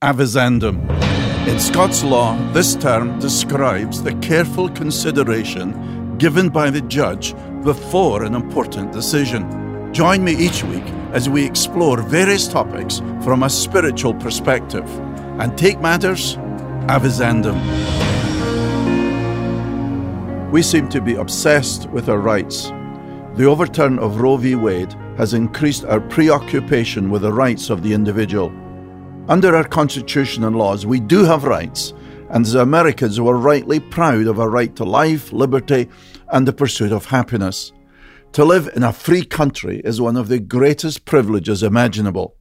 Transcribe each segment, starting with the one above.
Avizandum. In Scots law, this term describes the careful consideration given by the judge before an important decision. Join me each week as we explore various topics from a spiritual perspective and take matters avizandum. We seem to be obsessed with our rights. The overturn of Roe v. Wade has increased our preoccupation with the rights of the individual. Under our Constitution and laws, we do have rights, and as Americans, we're rightly proud of our right to life, liberty, and the pursuit of happiness. To live in a free country is one of the greatest privileges imaginable.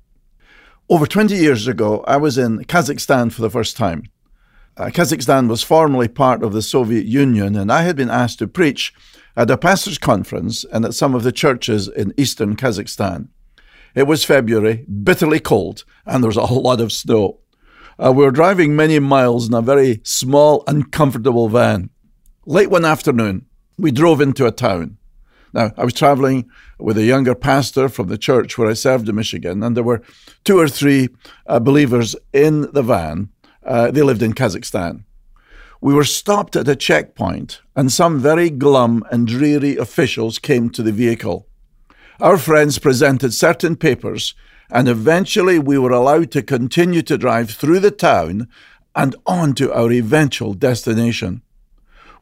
Over 20 years ago, I was in Kazakhstan for the first time. Uh, Kazakhstan was formerly part of the Soviet Union, and I had been asked to preach at a pastors' conference and at some of the churches in eastern Kazakhstan. It was February, bitterly cold, and there was a lot of snow. Uh, we were driving many miles in a very small, uncomfortable van. Late one afternoon, we drove into a town. Now, I was traveling with a younger pastor from the church where I served in Michigan, and there were two or three uh, believers in the van. Uh, they lived in Kazakhstan. We were stopped at a checkpoint, and some very glum and dreary officials came to the vehicle. Our friends presented certain papers, and eventually we were allowed to continue to drive through the town and on to our eventual destination.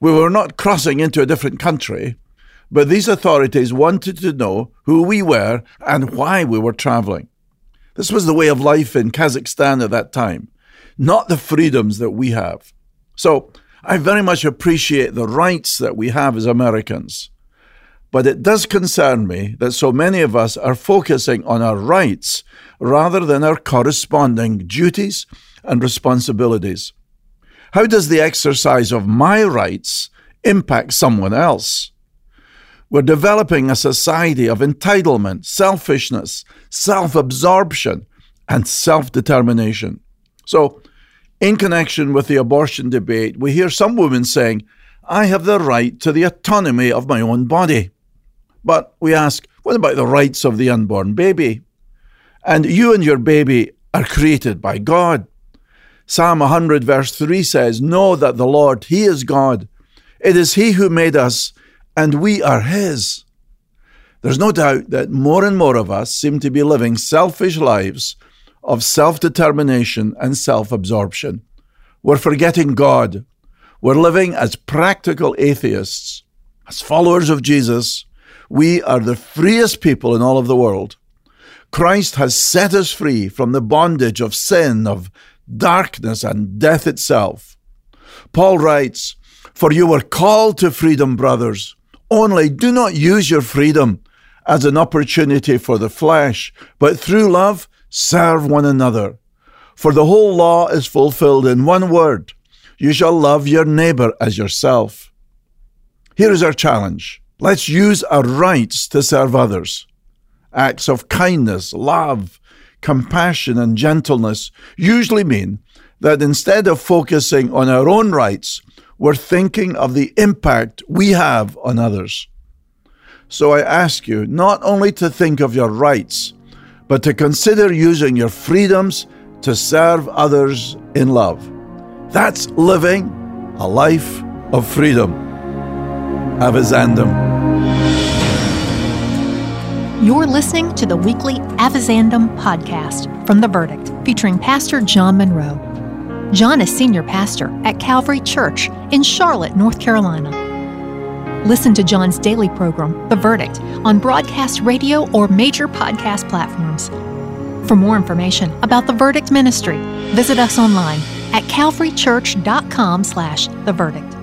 We were not crossing into a different country, but these authorities wanted to know who we were and why we were traveling. This was the way of life in Kazakhstan at that time, not the freedoms that we have. So I very much appreciate the rights that we have as Americans. But it does concern me that so many of us are focusing on our rights rather than our corresponding duties and responsibilities. How does the exercise of my rights impact someone else? We're developing a society of entitlement, selfishness, self absorption, and self determination. So, in connection with the abortion debate, we hear some women saying, I have the right to the autonomy of my own body. But we ask, what about the rights of the unborn baby? And you and your baby are created by God. Psalm 100, verse 3 says, Know that the Lord, He is God. It is He who made us, and we are His. There's no doubt that more and more of us seem to be living selfish lives of self determination and self absorption. We're forgetting God. We're living as practical atheists. As followers of Jesus, we are the freest people in all of the world. Christ has set us free from the bondage of sin, of darkness, and death itself. Paul writes, For you were called to freedom, brothers. Only do not use your freedom as an opportunity for the flesh, but through love serve one another. For the whole law is fulfilled in one word you shall love your neighbor as yourself. Here is our challenge Let's use our rights to serve others. Acts of kindness, love, compassion, and gentleness usually mean that instead of focusing on our own rights, we're thinking of the impact we have on others. So I ask you not only to think of your rights, but to consider using your freedoms to serve others in love. That's living a life of freedom. Avizandum. You're listening to the weekly Avizandum podcast from The Verdict, featuring Pastor John Munro. John is senior pastor at Calvary Church in Charlotte, North Carolina. Listen to John's daily program, The Verdict, on broadcast radio or major podcast platforms. For more information about The Verdict Ministry, visit us online at calvarychurch.com slash The Verdict.